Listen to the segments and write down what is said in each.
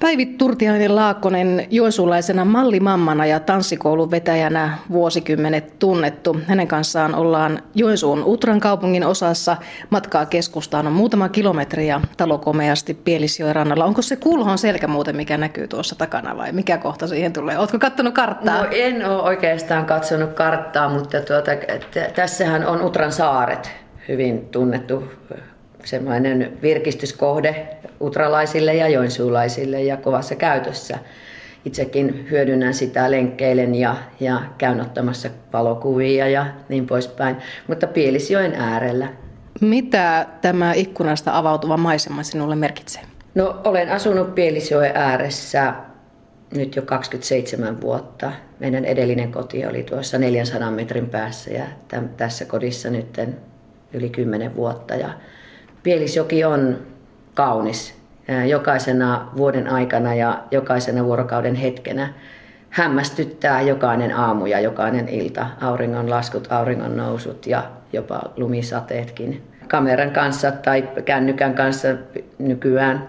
Päivi Turtiainen Laakkonen joensuulaisena mallimammana ja tanssikoulun vetäjänä vuosikymmenet tunnettu. Hänen kanssaan ollaan Joensuun Utran kaupungin osassa. Matkaa keskustaan on muutama kilometri ja talo komeasti Pielisjoen rannalla. Onko se kulhon selkä muuten, mikä näkyy tuossa takana vai mikä kohta siihen tulee? Oletko katsonut karttaa? No en ole oikeastaan katsonut karttaa, mutta tuota, tässähän on Utran saaret hyvin tunnettu semmoinen virkistyskohde utralaisille ja joensuulaisille ja kovassa käytössä. Itsekin hyödynnän sitä, lenkkeilen ja, ja käyn ottamassa valokuvia ja niin poispäin, mutta Pielisjoen äärellä. Mitä tämä ikkunasta avautuva maisema sinulle merkitsee? No olen asunut Pielisjoen ääressä nyt jo 27 vuotta. Meidän edellinen koti oli tuossa 400 metrin päässä ja täm, tässä kodissa nyt yli 10 vuotta. Ja Pielisjoki on kaunis jokaisena vuoden aikana ja jokaisena vuorokauden hetkenä. Hämmästyttää jokainen aamu ja jokainen ilta, auringon laskut, auringon nousut ja jopa lumisateetkin. Kameran kanssa tai kännykän kanssa nykyään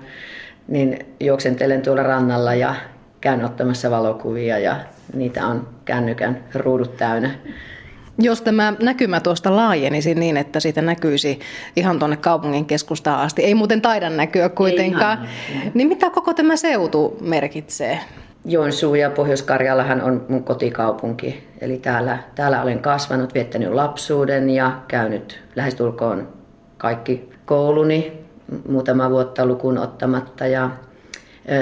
niin juoksentelen tuolla rannalla ja käyn ottamassa valokuvia ja niitä on kännykän ruudut täynnä. Jos tämä näkymä tuosta laajenisi niin, että siitä näkyisi ihan tuonne kaupungin keskustaan asti, ei muuten taida näkyä kuitenkaan, ihan, niin mitä koko tämä seutu merkitsee? Joensuu ja Pohjois-Karjalahan on mun kotikaupunki. Eli täällä, täällä olen kasvanut, viettänyt lapsuuden ja käynyt lähestulkoon kaikki kouluni muutama vuotta lukuun ottamatta. Ja,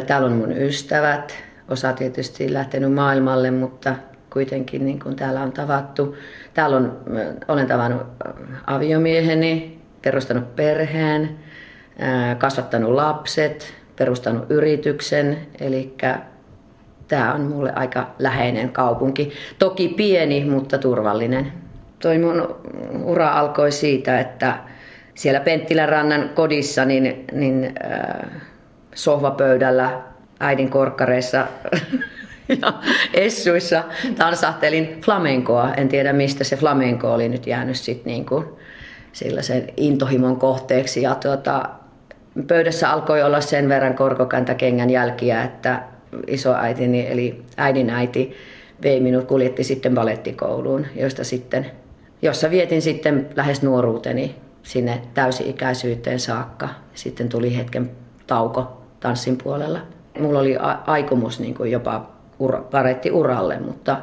täällä on mun ystävät, osa tietysti lähtenyt maailmalle, mutta kuitenkin niin kuin täällä on tavattu. Täällä on, olen tavannut aviomieheni, perustanut perheen, kasvattanut lapset, perustanut yrityksen, eli tämä on mulle aika läheinen kaupunki. Toki pieni, mutta turvallinen. Toi mun ura alkoi siitä, että siellä Penttilän rannan kodissa niin, niin äh, sohvapöydällä äidin korkkareissa ja essuissa tansahtelin flamenkoa. En tiedä mistä se flamenko oli nyt jäänyt sitten niin kuin sellaisen intohimon kohteeksi. Ja tuota, pöydässä alkoi olla sen verran korkokäntäkengän jälkiä, että isoäitini eli äidin äiti vei minut, kuljetti sitten balettikouluun, josta sitten, jossa vietin sitten lähes nuoruuteni sinne täysi-ikäisyyteen saakka. Sitten tuli hetken tauko tanssin puolella. Mulla oli aikomus niin kuin jopa ura, uralle, mutta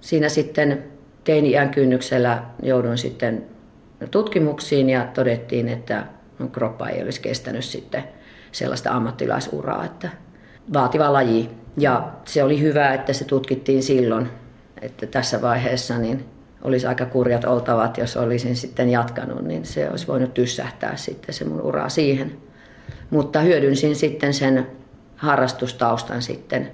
siinä sitten teini-iän kynnyksellä joudun sitten tutkimuksiin ja todettiin, että kroppa ei olisi kestänyt sitten sellaista ammattilaisuraa, että vaativa laji. Ja se oli hyvä, että se tutkittiin silloin, että tässä vaiheessa niin olisi aika kurjat oltavat, jos olisin sitten jatkanut, niin se olisi voinut tyssähtää sitten se mun ura siihen. Mutta hyödynsin sitten sen harrastustaustan sitten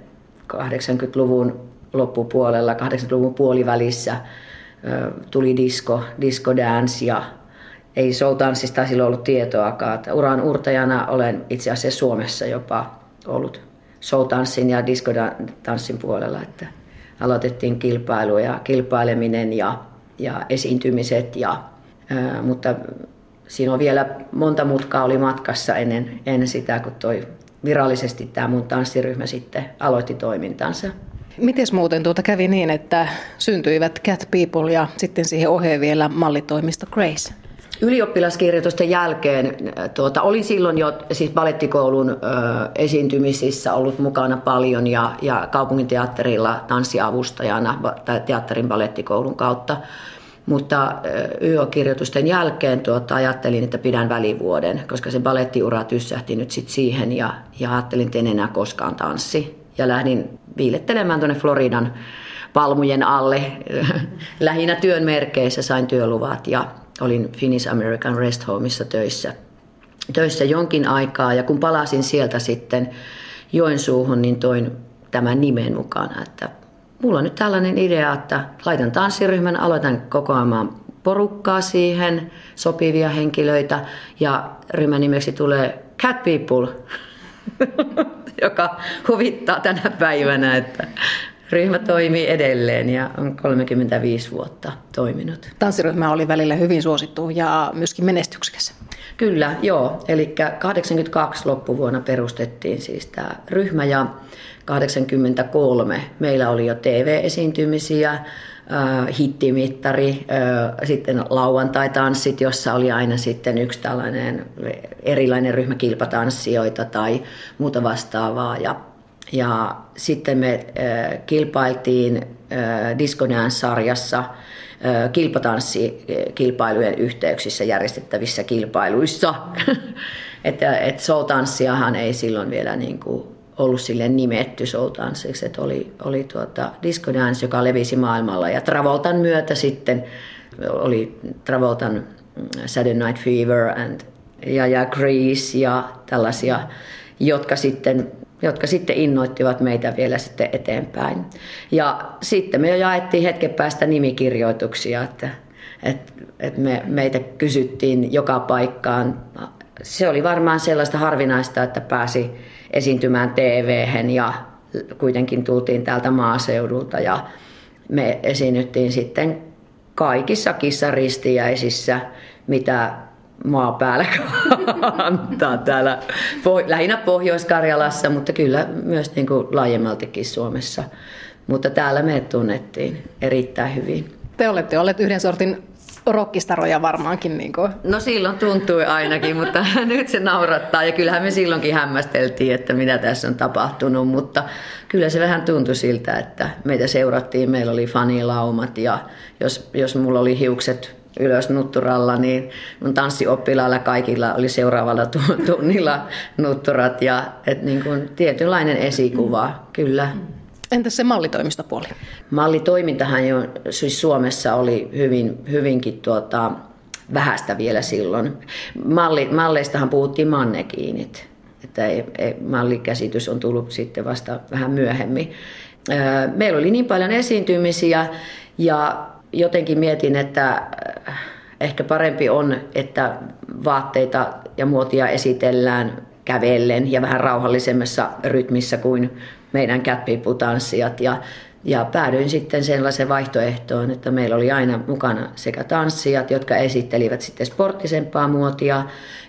80-luvun loppupuolella, 80-luvun puolivälissä tuli disco, disco dance ja ei soul-tanssista silloin ollut tietoakaan. Uran urtajana olen itse asiassa Suomessa jopa ollut soul-tanssin ja disco-tanssin puolella, että aloitettiin kilpailu ja kilpaileminen ja, ja esiintymiset, ja, ää, mutta siinä on vielä monta mutkaa oli matkassa ennen, ennen sitä, kun toi virallisesti tämä mun tanssiryhmä sitten aloitti toimintansa. Miten muuten tuota kävi niin, että syntyivät Cat People ja sitten siihen oheen vielä mallitoimisto Grace? Ylioppilaskirjoitusten jälkeen tuota, olin silloin jo siis balettikoulun ö, esiintymisissä ollut mukana paljon ja, ja kaupunginteatterilla tanssiavustajana teatterin balettikoulun kautta. Mutta YO-kirjoitusten jälkeen tuota, ajattelin, että pidän välivuoden, koska se balettiura tyssähti nyt sit siihen ja, ja ajattelin, että en enää koskaan tanssi. Ja lähdin viilettelemään tuonne Floridan palmujen alle. Lähinnä työn merkeissä sain työluvat ja olin Finnish American Rest Homeissa töissä, töissä jonkin aikaa. Ja kun palasin sieltä sitten Joensuuhun, niin toin tämän nimen mukana, että mulla on nyt tällainen idea, että laitan tanssiryhmän, aloitan kokoamaan porukkaa siihen, sopivia henkilöitä ja ryhmän nimeksi tulee Cat People, joka huvittaa tänä päivänä, että ryhmä toimii edelleen ja on 35 vuotta toiminut. Tanssiryhmä oli välillä hyvin suosittu ja myöskin menestyksekäs. Kyllä, joo. Eli 82 loppuvuonna perustettiin siis tämä ryhmä ja 83 meillä oli jo TV-esiintymisiä, hittimittari, sitten lauantai-tanssit, jossa oli aina sitten yksi tällainen erilainen ryhmä kilpatanssijoita tai muuta vastaavaa. Ja, ja sitten me kilpailtiin Disco Dance-sarjassa kilpatanssikilpailujen yhteyksissä järjestettävissä kilpailuissa. että et show-tanssiahan ei silloin vielä niin kuin ollut sille nimetty showtanssiksi, että oli, oli tuota disco dance, joka levisi maailmalla ja Travoltan myötä sitten oli Travoltan mm, Saturday Night Fever and, ja, ja Grease ja tällaisia, jotka sitten, jotka sitten innoittivat meitä vielä sitten eteenpäin. Ja sitten me jo jaettiin hetken päästä nimikirjoituksia, että, että, että me, meitä kysyttiin joka paikkaan. Se oli varmaan sellaista harvinaista, että pääsi esiintymään tv ja kuitenkin tultiin täältä maaseudulta ja me esiinnyttiin sitten kaikissa kissaristiäisissä, mitä maa päällä antaa täällä, lähinnä Pohjois-Karjalassa, mutta kyllä myös niin kuin laajemmaltikin Suomessa. Mutta täällä me tunnettiin erittäin hyvin. Te olette olleet yhden sortin rokkistaroja varmaankin. Niin kuin. No silloin tuntui ainakin, mutta nyt se naurattaa. Ja kyllähän me silloinkin hämmästeltiin, että mitä tässä on tapahtunut. Mutta kyllä se vähän tuntui siltä, että meitä seurattiin. Meillä oli fanilaumat ja jos, jos mulla oli hiukset ylös nutturalla, niin mun tanssioppilailla kaikilla oli seuraavalla tunnilla nutturat ja et niin kuin tietynlainen esikuva, kyllä. Entäs se mallitoimistopuoli? Mallitoimintahan jo siis Suomessa oli hyvin, hyvinkin tuota, vähäistä vielä silloin. Malli, malleistahan puhuttiin mannekiinit. Että ei, ei, mallikäsitys on tullut sitten vasta vähän myöhemmin. Meillä oli niin paljon esiintymisiä ja jotenkin mietin, että ehkä parempi on, että vaatteita ja muotia esitellään kävellen ja vähän rauhallisemmassa rytmissä kuin meidän kätpiputanssijat ja, ja päädyin sitten sellaiseen vaihtoehtoon, että meillä oli aina mukana sekä tanssijat, jotka esittelivät sitten sporttisempaa muotia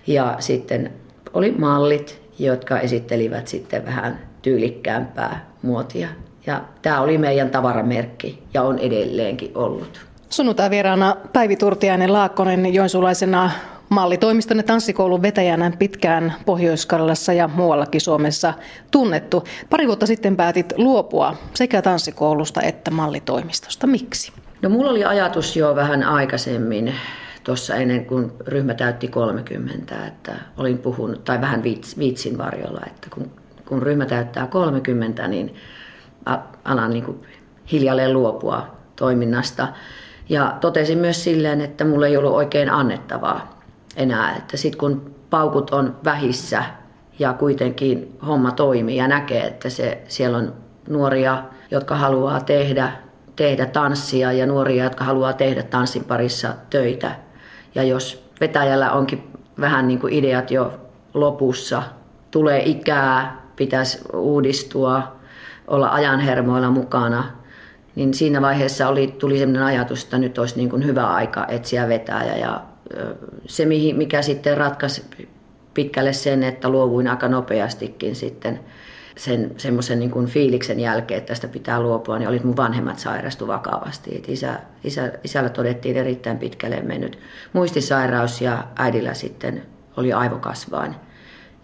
ja sitten oli mallit, jotka esittelivät sitten vähän tyylikkäämpää muotia. Ja tämä oli meidän tavaramerkki ja on edelleenkin ollut. Sunnuntai vieraana Päivi Turtiainen Laakkonen joensuulaisena Mallitoimistonne tanssikoulun vetäjänä pitkään pohjois ja muuallakin Suomessa tunnettu. Pari vuotta sitten päätit luopua sekä tanssikoulusta että mallitoimistosta. Miksi? No mulla oli ajatus jo vähän aikaisemmin, tuossa ennen kuin ryhmä täytti 30, että olin puhunut, tai vähän viitsin varjolla, että kun, kun ryhmä täyttää 30, niin alan niin kuin hiljalleen luopua toiminnasta. Ja totesin myös silleen, että mulla ei ollut oikein annettavaa enää. Että sitten kun paukut on vähissä ja kuitenkin homma toimii ja näkee, että se, siellä on nuoria, jotka haluaa tehdä, tehdä tanssia ja nuoria, jotka haluaa tehdä tanssin parissa töitä. Ja jos vetäjällä onkin vähän niin kuin ideat jo lopussa, tulee ikää, pitäisi uudistua, olla ajanhermoilla mukana, niin siinä vaiheessa oli, tuli sellainen ajatus, että nyt olisi niin kuin hyvä aika etsiä vetäjä ja se, mikä sitten ratkaisi pitkälle sen, että luovuin aika nopeastikin sitten sen semmoisen niin kuin fiiliksen jälkeen, että tästä pitää luopua, niin oli mun vanhemmat sairastu vakavasti. Et isä, isä, isällä todettiin erittäin pitkälle mennyt muistisairaus ja äidillä sitten oli aivokasvain.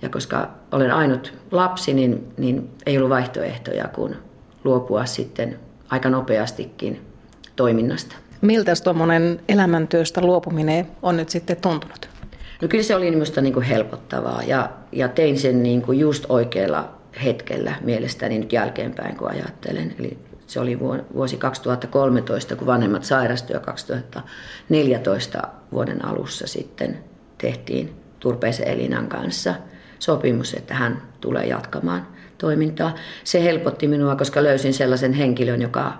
Ja koska olen ainut lapsi, niin, niin ei ollut vaihtoehtoja kuin luopua sitten aika nopeastikin toiminnasta. Miltä tuommoinen elämäntyöstä luopuminen on nyt sitten tuntunut? No kyllä se oli minusta niin kuin helpottavaa ja, ja tein sen niin kuin just oikealla hetkellä mielestäni nyt jälkeenpäin, kun ajattelen. Eli se oli vuosi 2013, kun vanhemmat sairastuivat 2014 vuoden alussa sitten tehtiin Turpeisen Elinan kanssa sopimus, että hän tulee jatkamaan toimintaa. Se helpotti minua, koska löysin sellaisen henkilön, joka,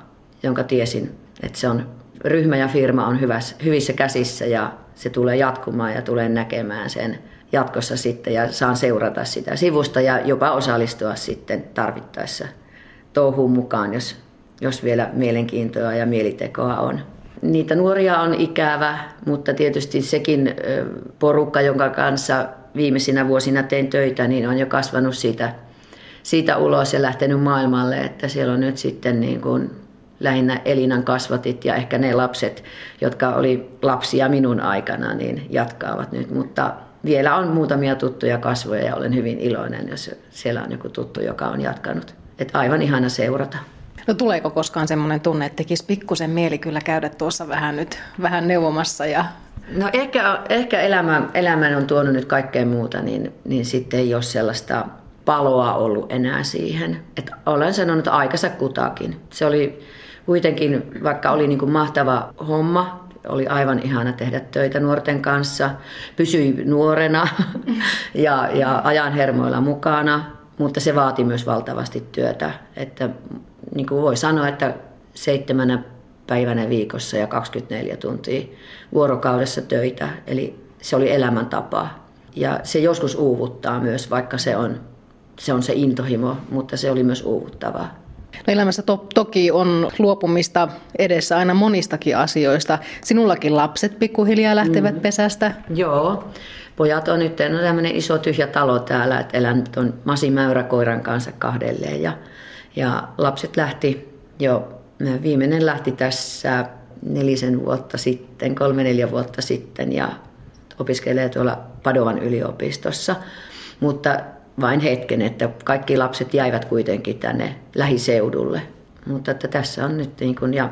jonka tiesin, että se on ryhmä ja firma on hyvässä, hyvissä käsissä ja se tulee jatkumaan ja tulee näkemään sen jatkossa sitten ja saan seurata sitä sivusta ja jopa osallistua sitten tarvittaessa touhuun mukaan, jos, jos vielä mielenkiintoa ja mielitekoa on. niitä nuoria on ikävä, mutta tietysti sekin porukka, jonka kanssa viimeisinä vuosina tein töitä, niin on jo kasvanut siitä, siitä ulos ja lähtenyt maailmalle, että siellä on nyt sitten niin kuin lähinnä Elinan kasvatit ja ehkä ne lapset, jotka oli lapsia minun aikana, niin jatkaavat nyt. Mutta vielä on muutamia tuttuja kasvoja ja olen hyvin iloinen, jos siellä on joku tuttu, joka on jatkanut. Että aivan ihana seurata. No tuleeko koskaan semmoinen tunne, että tekisi pikkusen mieli kyllä käydä tuossa vähän nyt vähän neuvomassa ja No ehkä, ehkä elämä, elämä on tuonut nyt kaikkea muuta, niin, niin sitten ei ole sellaista paloa ollut enää siihen. Että olen sanonut aikansa kutakin. Se oli kuitenkin, vaikka oli niin kuin mahtava homma, oli aivan ihana tehdä töitä nuorten kanssa, pysyi nuorena ja, ja ajan hermoilla mukana, mutta se vaati myös valtavasti työtä. Että niin kuin voi sanoa, että seitsemänä päivänä viikossa ja 24 tuntia vuorokaudessa töitä, eli se oli elämäntapa. Ja se joskus uuvuttaa myös, vaikka se on se, on se intohimo, mutta se oli myös uuvuttavaa. No elämässä to- toki on luopumista edessä aina monistakin asioista. Sinullakin lapset pikkuhiljaa lähtevät mm. pesästä. Joo. Pojat on nyt, on tämmöinen iso tyhjä talo täällä, että elän tuon Masi Mäyräkoiran kanssa kahdelleen. Ja, ja lapset lähti jo, viimeinen lähti tässä nelisen vuotta sitten, kolme neljä vuotta sitten ja opiskelee tuolla Padovan yliopistossa. Mutta vain hetken, että kaikki lapset jäivät kuitenkin tänne lähiseudulle. Mutta että tässä on nyt niin kuin, ja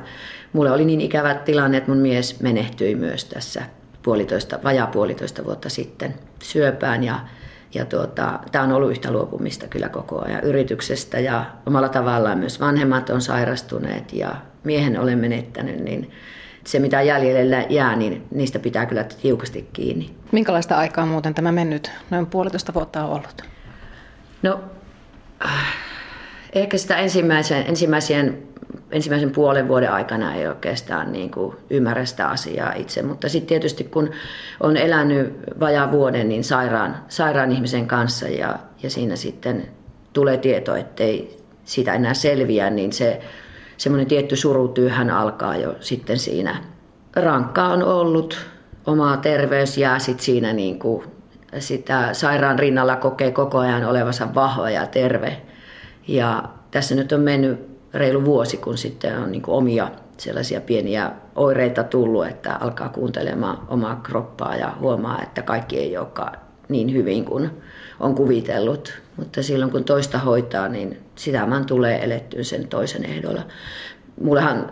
mulle oli niin ikävä tilanne, että mun mies menehtyi myös tässä puolitoista, vajaa puolitoista vuotta sitten syöpään ja ja tuota, tämä on ollut yhtä luopumista kyllä koko ajan yrityksestä ja omalla tavallaan myös vanhemmat on sairastuneet ja miehen olen menettänyt, niin se mitä jäljelle jää, niin niistä pitää kyllä tiukasti kiinni. Minkälaista aikaa muuten tämä mennyt noin puolitoista vuotta on ollut? No, ehkä sitä ensimmäisen, ensimmäisen, ensimmäisen puolen vuoden aikana ei oikeastaan niin kuin ymmärrä sitä asiaa itse, mutta sitten tietysti kun on elänyt vajaa vuoden niin sairaan, sairaan ihmisen kanssa ja, ja siinä sitten tulee tieto, ettei sitä enää selviä, niin se semmoinen tietty surutyyhän alkaa jo sitten siinä. Rankkaa on ollut, oma terveys jää sitten siinä niin kuin sitä sairaan rinnalla kokee koko ajan olevansa vahva ja terve. Ja tässä nyt on mennyt reilu vuosi, kun sitten on niin omia sellaisia pieniä oireita tullut, että alkaa kuuntelemaan omaa kroppaa ja huomaa, että kaikki ei olekaan niin hyvin kuin on kuvitellut. Mutta silloin kun toista hoitaa, niin sitä man tulee elettyä sen toisen ehdolla. Mullehan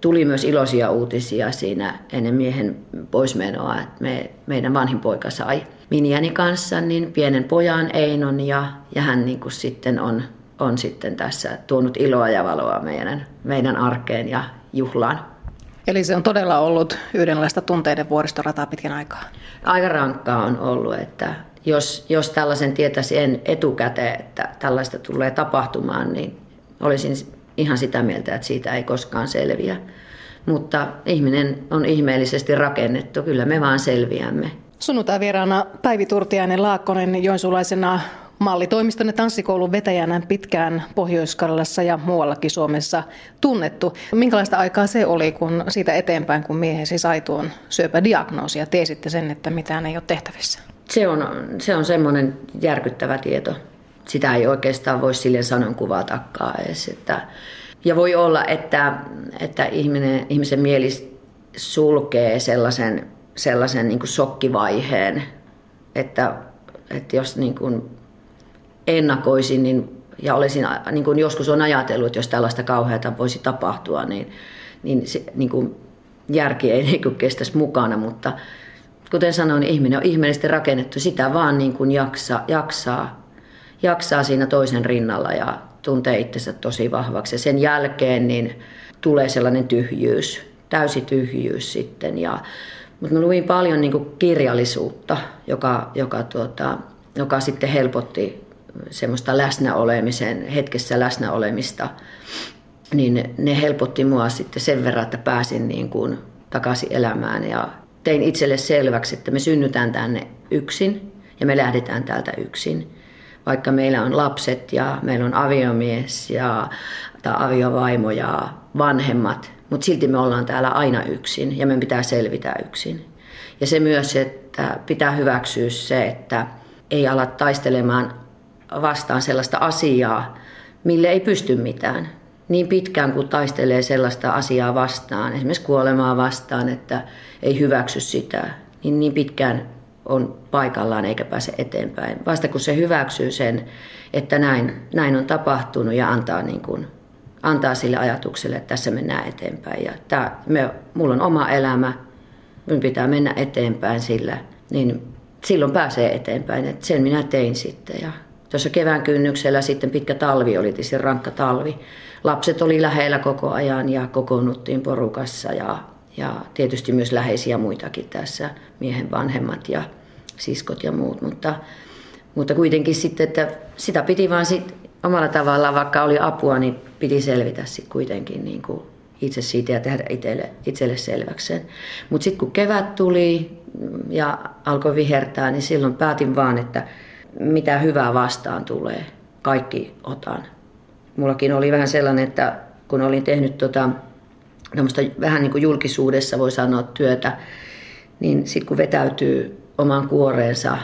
tuli myös iloisia uutisia siinä ennen miehen poismenoa, että me, meidän vanhin poika sai Minjani kanssa niin pienen pojan Einon ja, ja hän niin kuin sitten on, on sitten tässä tuonut iloa ja valoa meidän, meidän arkeen ja juhlaan. Eli se on todella ollut yhdenlaista tunteiden vuoristorataa pitkän aikaa. Aika rankkaa on ollut, että jos, jos tällaisen tietäisi en etukäteen, että tällaista tulee tapahtumaan, niin olisin ihan sitä mieltä, että siitä ei koskaan selviä. Mutta ihminen on ihmeellisesti rakennettu, kyllä me vaan selviämme. Sunnuntai vieraana Päivi Turtiainen Laakkonen joensulaisena mallitoimiston ja tanssikoulun vetäjänä pitkään pohjois ja muuallakin Suomessa tunnettu. Minkälaista aikaa se oli, kun siitä eteenpäin, kun miehesi sai tuon syöpädiagnoosi ja tiesitte sen, että mitään ei ole tehtävissä? Se on, se on semmoinen järkyttävä tieto. Sitä ei oikeastaan voi sille sanon kuvatakaan edes. Että, ja voi olla, että, että ihminen, ihmisen mieli sulkee sellaisen sellaisen niin kuin shokkivaiheen, että, että jos niin kuin ennakoisin niin, ja olisin, niin kuin joskus on ajatellut, että jos tällaista kauheata voisi tapahtua, niin, niin, se, niin kuin järki ei niin kuin kestäisi mukana, mutta kuten sanoin, niin ihminen on ihmeellisesti rakennettu, sitä vaan niin kuin jaksaa, jaksaa, jaksaa siinä toisen rinnalla ja tuntee itsensä tosi vahvaksi. Ja sen jälkeen niin tulee sellainen tyhjyys, täysi tyhjyys sitten ja mutta mä luin paljon niin kuin kirjallisuutta, joka, joka, tuota, joka sitten helpotti semmoista läsnäolemisen, hetkessä läsnäolemista. Niin ne helpotti mua sitten sen verran, että pääsin niin kuin takaisin elämään ja tein itselle selväksi, että me synnytään tänne yksin ja me lähdetään täältä yksin. Vaikka meillä on lapset ja meillä on aviomies ja tai aviovaimo ja vanhemmat, mutta silti me ollaan täällä aina yksin ja meidän pitää selvitä yksin. Ja se myös, että pitää hyväksyä se, että ei ala taistelemaan vastaan sellaista asiaa, mille ei pysty mitään. Niin pitkään kuin taistelee sellaista asiaa vastaan, esimerkiksi kuolemaa vastaan, että ei hyväksy sitä, niin niin pitkään on paikallaan eikä pääse eteenpäin. Vasta kun se hyväksyy sen, että näin, näin on tapahtunut ja antaa, niin kuin, antaa sille ajatukselle, että tässä mennään eteenpäin. Ja tämä, me, mulla on oma elämä, minun pitää mennä eteenpäin sillä, niin silloin pääsee eteenpäin. että sen minä tein sitten. Ja tuossa kevään kynnyksellä sitten pitkä talvi oli tietysti rankka talvi. Lapset oli lähellä koko ajan ja kokoonnuttiin porukassa ja, ja tietysti myös läheisiä muitakin tässä, miehen vanhemmat ja siskot ja muut. Mutta, mutta kuitenkin sitten, että sitä piti vaan sit omalla tavallaan, vaikka oli apua, niin piti selvitä sitten kuitenkin niin kuin itse siitä ja tehdä itselle, itselle selväksi Mutta sitten kun kevät tuli ja alkoi vihertää, niin silloin päätin vaan, että mitä hyvää vastaan tulee, kaikki otan. Mullakin oli vähän sellainen, että kun olin tehnyt tota, vähän niin kuin julkisuudessa voi sanoa työtä, niin sitten kun vetäytyy oman kuoreensa,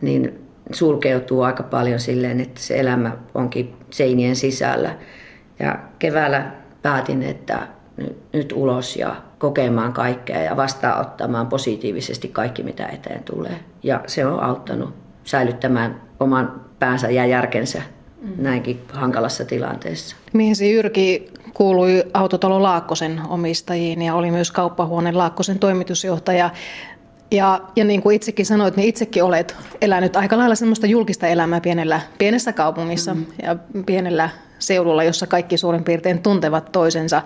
niin sulkeutuu aika paljon silleen, että se elämä onkin seinien sisällä. Ja keväällä päätin, että nyt ulos ja kokemaan kaikkea ja vastaanottamaan positiivisesti kaikki, mitä eteen tulee. Ja se on auttanut säilyttämään oman päänsä ja järkensä mm. näinkin hankalassa tilanteessa. Miehesi Jyrki kuului autotalo Laakkosen omistajiin ja oli myös kauppahuoneen Laakkosen toimitusjohtaja. Ja, ja niin kuin itsekin sanoit, niin itsekin olet elänyt aika lailla semmoista julkista elämää pienellä, pienessä kaupungissa mm. ja pienellä seudulla, jossa kaikki suurin piirtein tuntevat toisensa.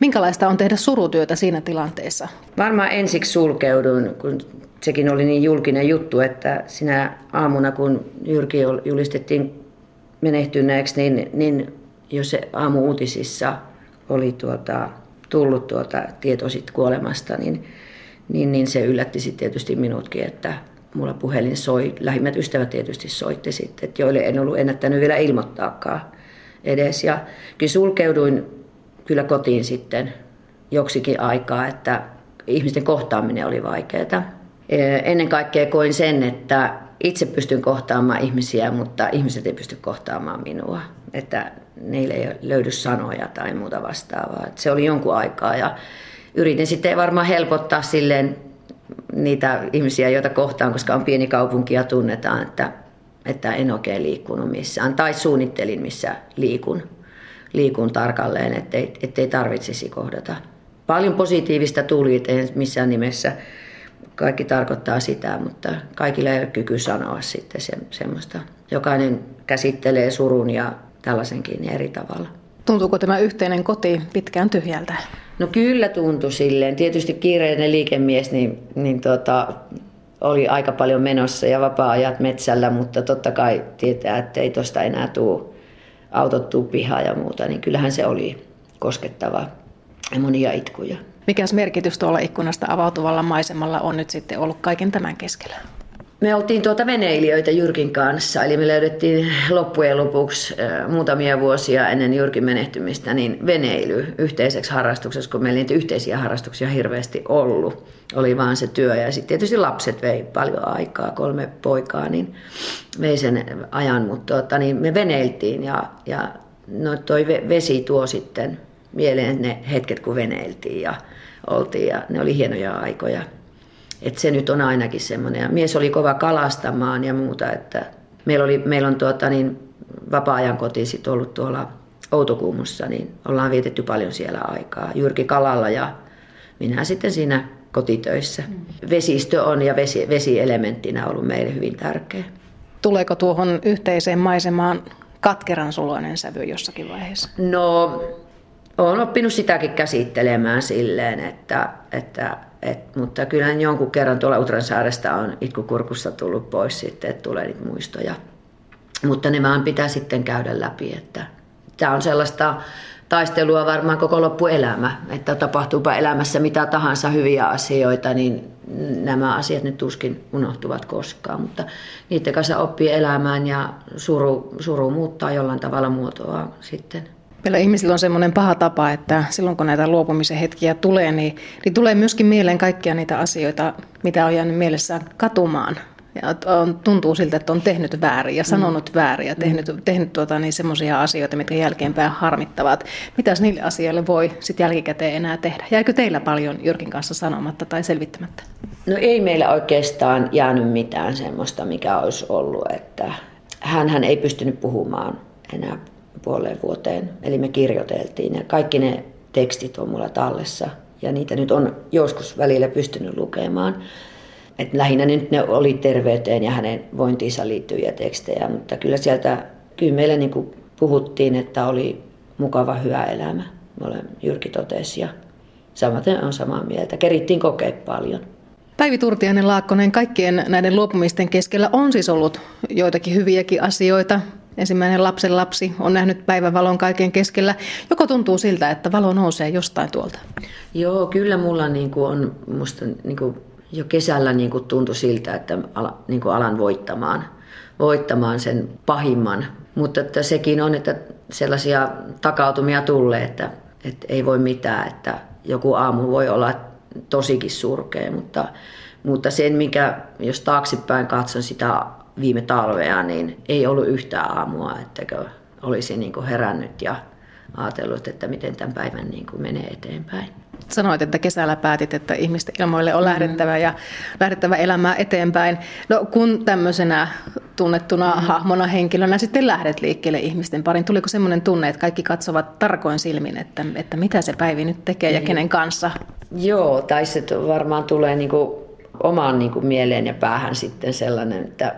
Minkälaista on tehdä surutyötä siinä tilanteessa? Varmaan ensiksi sulkeudun, kun sekin oli niin julkinen juttu, että sinä aamuna, kun Jyrki julistettiin menehtyneeksi, niin, niin jos se aamu uutisissa oli tuota, tullut tuota tieto sit kuolemasta, niin, niin, niin se yllätti sitten tietysti minutkin, että mulla puhelin soi. Lähimmät ystävät tietysti soitti sitten, että joille en ollut ennättänyt vielä ilmoittaakaan edes. Ja kyllä sulkeuduin kyllä kotiin sitten joksikin aikaa, että ihmisten kohtaaminen oli vaikeaa. Ennen kaikkea koin sen, että itse pystyn kohtaamaan ihmisiä, mutta ihmiset ei pysty kohtaamaan minua. Että niille ei löydy sanoja tai muuta vastaavaa. Että se oli jonkun aikaa ja yritin sitten varmaan helpottaa silleen niitä ihmisiä, joita kohtaan, koska on pieni kaupunki ja tunnetaan, että että en oikein liikkunut missään. Tai suunnittelin, missä liikun, liikun tarkalleen, ettei, ettei tarvitsisi kohdata. Paljon positiivista tuli, ettei missään nimessä kaikki tarkoittaa sitä, mutta kaikilla ei ole kyky sanoa sitten se, semmoista. Jokainen käsittelee surun ja tällaisenkin eri tavalla. Tuntuuko tämä yhteinen koti pitkään tyhjältä? No kyllä tuntui silleen. Tietysti kiireinen liikemies, niin, niin tota, oli aika paljon menossa ja vapaa-ajat metsällä, mutta totta kai tietää, että ei tuosta enää tule autot tuu pihaan ja muuta, niin kyllähän se oli koskettava ja monia itkuja. Mikäs merkitys tuolla ikkunasta avautuvalla maisemalla on nyt sitten ollut kaiken tämän keskellä? Me oltiin tuota veneilijöitä Jyrkin kanssa, eli me löydettiin loppujen lopuksi muutamia vuosia ennen Jyrkin menehtymistä niin veneily yhteiseksi harrastukseksi, kun meillä niitä yhteisiä harrastuksia hirveästi ollut. Oli vaan se työ ja sitten tietysti lapset vei paljon aikaa, kolme poikaa, niin vei sen ajan, mutta tuota, niin me veneiltiin ja, ja no toi vesi tuo sitten mieleen ne hetket, kun veneiltiin ja oltiin ja ne oli hienoja aikoja. Et se nyt on ainakin semmoinen. Ja mies oli kova kalastamaan ja muuta, että meillä, oli, meillä on tuota, niin, vapaa-ajan koti sit ollut tuolla Outokuumussa, niin ollaan vietetty paljon siellä aikaa. Jyrki kalalla ja minä sitten siinä kotitöissä. Mm. Vesistö on ja vesi, vesielementtinä ollut meille hyvin tärkeä. Tuleeko tuohon yhteiseen maisemaan katkeran suloinen sävy jossakin vaiheessa? No, olen oppinut sitäkin käsittelemään silleen, että, että et, mutta kyllä jonkun kerran tuolla Utransaaresta on itkukurkussa tullut pois sitten, että tulee niitä muistoja. Mutta ne vaan pitää sitten käydä läpi, että tämä on sellaista taistelua varmaan koko loppuelämä, että tapahtuupa elämässä mitä tahansa hyviä asioita, niin nämä asiat nyt tuskin unohtuvat koskaan, mutta niiden kanssa oppii elämään ja suru, suru muuttaa jollain tavalla muotoa sitten. Meillä ihmisillä on semmoinen paha tapa, että silloin kun näitä luopumisen hetkiä tulee, niin, niin tulee myöskin mieleen kaikkia niitä asioita, mitä on jäänyt mielessä katumaan. Ja on, tuntuu siltä, että on tehnyt väärin ja sanonut mm. väärin ja tehnyt, mm. tehnyt tuota, niin semmoisia asioita, mitkä jälkeenpäin harmittavat. Mitäs niille asioille voi sitten jälkikäteen enää tehdä? Jäikö teillä paljon Jyrkin kanssa sanomatta tai selvittämättä? No ei meillä oikeastaan jäänyt mitään semmoista, mikä olisi ollut, että hän ei pystynyt puhumaan enää puoleen vuoteen. Eli me kirjoiteltiin ja kaikki ne tekstit on mulla tallessa ja niitä nyt on joskus välillä pystynyt lukemaan. Et lähinnä nyt ne oli terveyteen ja hänen vointiinsa liittyviä tekstejä, mutta kyllä sieltä, kyllä meillä niin kuin puhuttiin, että oli mukava, hyvä elämä. Olen Jyrki totesi ja samaten on samaa mieltä. Kerittiin kokea paljon. Päivi Turtiainen Laakkonen, kaikkien näiden luopumisten keskellä on siis ollut joitakin hyviäkin asioita. Ensimmäinen lapsen lapsi on nähnyt päivävalon kaiken keskellä. Joko tuntuu siltä, että valo nousee jostain tuolta? Joo, kyllä mulla niin kuin on, musta niin kuin jo kesällä niin kuin tuntui siltä, että ala, niin kuin alan voittamaan, voittamaan sen pahimman. Mutta että sekin on, että sellaisia takautumia tulee, että, että ei voi mitään, että joku aamu voi olla tosikin surkea, mutta, mutta sen, mikä, jos taaksepäin katson sitä viime talvea, niin ei ollut yhtään aamua, että olisi niin kuin herännyt ja ajatellut, että miten tämän päivän niin kuin menee eteenpäin. Sanoit, että kesällä päätit, että ihmisten ilmoille on lähdettävä mm. ja lähdettävä elämää eteenpäin. No kun tämmöisenä tunnettuna mm. hahmona henkilönä sitten lähdet liikkeelle ihmisten parin, tuliko semmoinen tunne, että kaikki katsovat tarkoin silmin, että, että mitä se Päivi nyt tekee ja kenen kanssa? Joo, tai se varmaan tulee niin kuin omaan niin kuin mieleen ja päähän sitten sellainen, että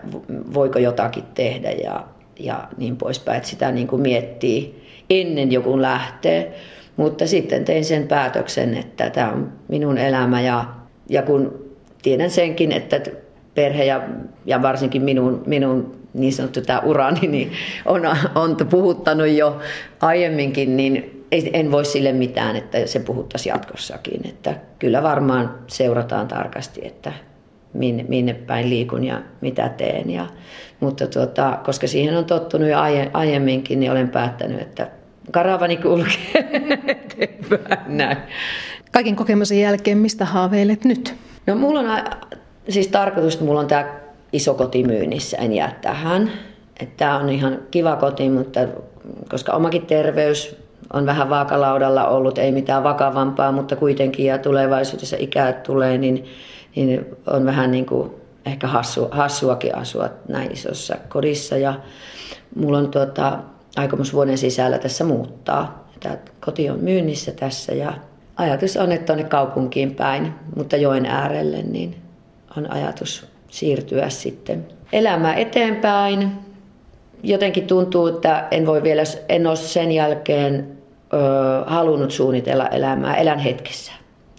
voiko jotakin tehdä ja, ja niin poispäin, että sitä niin kuin miettii ennen joku lähtee. Mutta sitten tein sen päätöksen, että tämä on minun elämä ja, ja kun tiedän senkin, että perhe ja, ja varsinkin minun, minun niin sanottu tämä urani niin on, on puhuttanut jo aiemminkin, niin en voi sille mitään, että se puhuttaisi jatkossakin. Että kyllä varmaan seurataan tarkasti, että minne, minne päin liikun ja mitä teen. Ja, mutta tuota, koska siihen on tottunut jo aiemminkin, niin olen päättänyt, että karavani kulkee eteenpäin näin. Kaiken kokemuksen jälkeen, mistä haaveilet nyt? No mulla on siis tarkoitus, että mulla on tämä iso koti myynnissä, en jää tähän. Tämä on ihan kiva koti, mutta koska omakin terveys on vähän vaakalaudalla ollut, ei mitään vakavampaa, mutta kuitenkin ja tulevaisuudessa ikää tulee, niin, niin on vähän niin kuin ehkä hassu, hassuakin asua näin isossa kodissa. Ja mulla on tuota, aikomus vuoden sisällä tässä muuttaa. Tämä koti on myynnissä tässä ja ajatus on, että tuonne kaupunkiin päin, mutta joen äärelle, niin on ajatus siirtyä sitten elämää eteenpäin. Jotenkin tuntuu, että en voi vielä, en ole sen jälkeen ö, halunnut suunnitella elämää, elän hetkessä.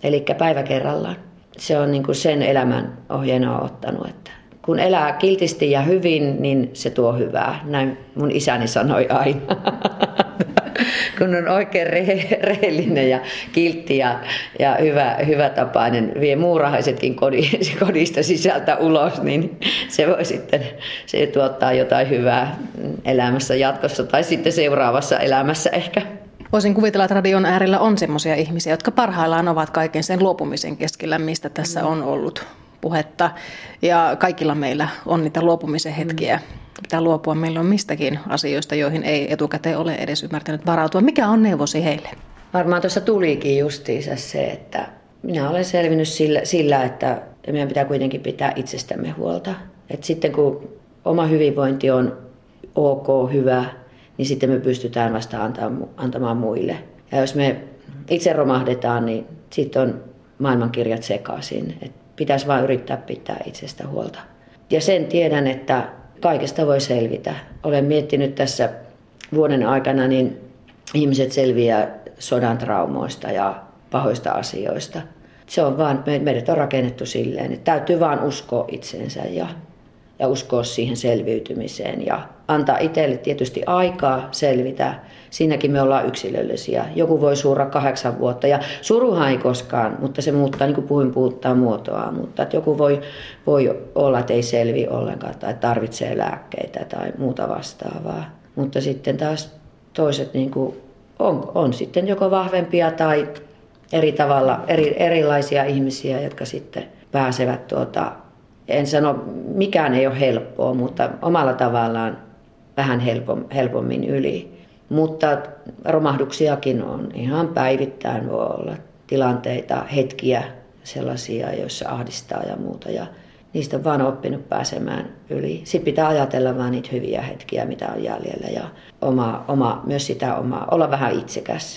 Eli päivä kerrallaan. Se on niin kuin sen elämän ohjeena ottanut, että kun elää kiltisti ja hyvin, niin se tuo hyvää. Näin mun isäni sanoi aina. kun on oikein rehe, rehellinen ja kiltti ja, ja hyvä, hyvä tapainen, vie muurahaisetkin kodista sisältä ulos, niin se voi sitten se tuottaa jotain hyvää elämässä jatkossa tai sitten seuraavassa elämässä ehkä. Voisin kuvitella, että radion äärellä on sellaisia ihmisiä, jotka parhaillaan ovat kaiken sen luopumisen keskellä, mistä tässä on ollut puhetta. Ja kaikilla meillä on niitä luopumisen hetkiä. Mm. Pitää luopua meillä on mistäkin asioista, joihin ei etukäteen ole edes ymmärtänyt varautua. Mikä on neuvosi heille? Varmaan tuossa tulikin justiinsa se, että minä olen selvinnyt sillä, sillä että meidän pitää kuitenkin pitää itsestämme huolta. Et sitten kun oma hyvinvointi on ok, hyvä, niin sitten me pystytään vasta antamaan muille. Ja jos me itse romahdetaan, niin sitten on maailmankirjat sekaisin. Et pitäisi vain yrittää pitää itsestä huolta. Ja sen tiedän, että kaikesta voi selvitä. Olen miettinyt tässä vuoden aikana, niin ihmiset selviää sodan traumoista ja pahoista asioista. Se on vaan, meidät on rakennettu silleen, että täytyy vaan uskoa itseensä ja ja uskoa siihen selviytymiseen ja antaa itselle tietysti aikaa selvitä. Siinäkin me ollaan yksilöllisiä. Joku voi surra kahdeksan vuotta ja suruhan ei koskaan, mutta se muuttaa, niin kuin puhuin, puuttaa muotoa. Mutta että joku voi, voi olla, että ei selvi ollenkaan tai tarvitsee lääkkeitä tai muuta vastaavaa. Mutta sitten taas toiset niin kuin on, on sitten joko vahvempia tai eri tavalla, eri, erilaisia ihmisiä, jotka sitten pääsevät tuota, en sano, mikään ei ole helppoa, mutta omalla tavallaan vähän helpommin yli. Mutta romahduksiakin on. Ihan päivittäin voi olla tilanteita, hetkiä sellaisia, joissa ahdistaa ja muuta. Ja niistä on vaan oppinut pääsemään yli. Sitten pitää ajatella vaan niitä hyviä hetkiä, mitä on jäljellä ja oma, oma, myös sitä omaa, olla vähän itsekäs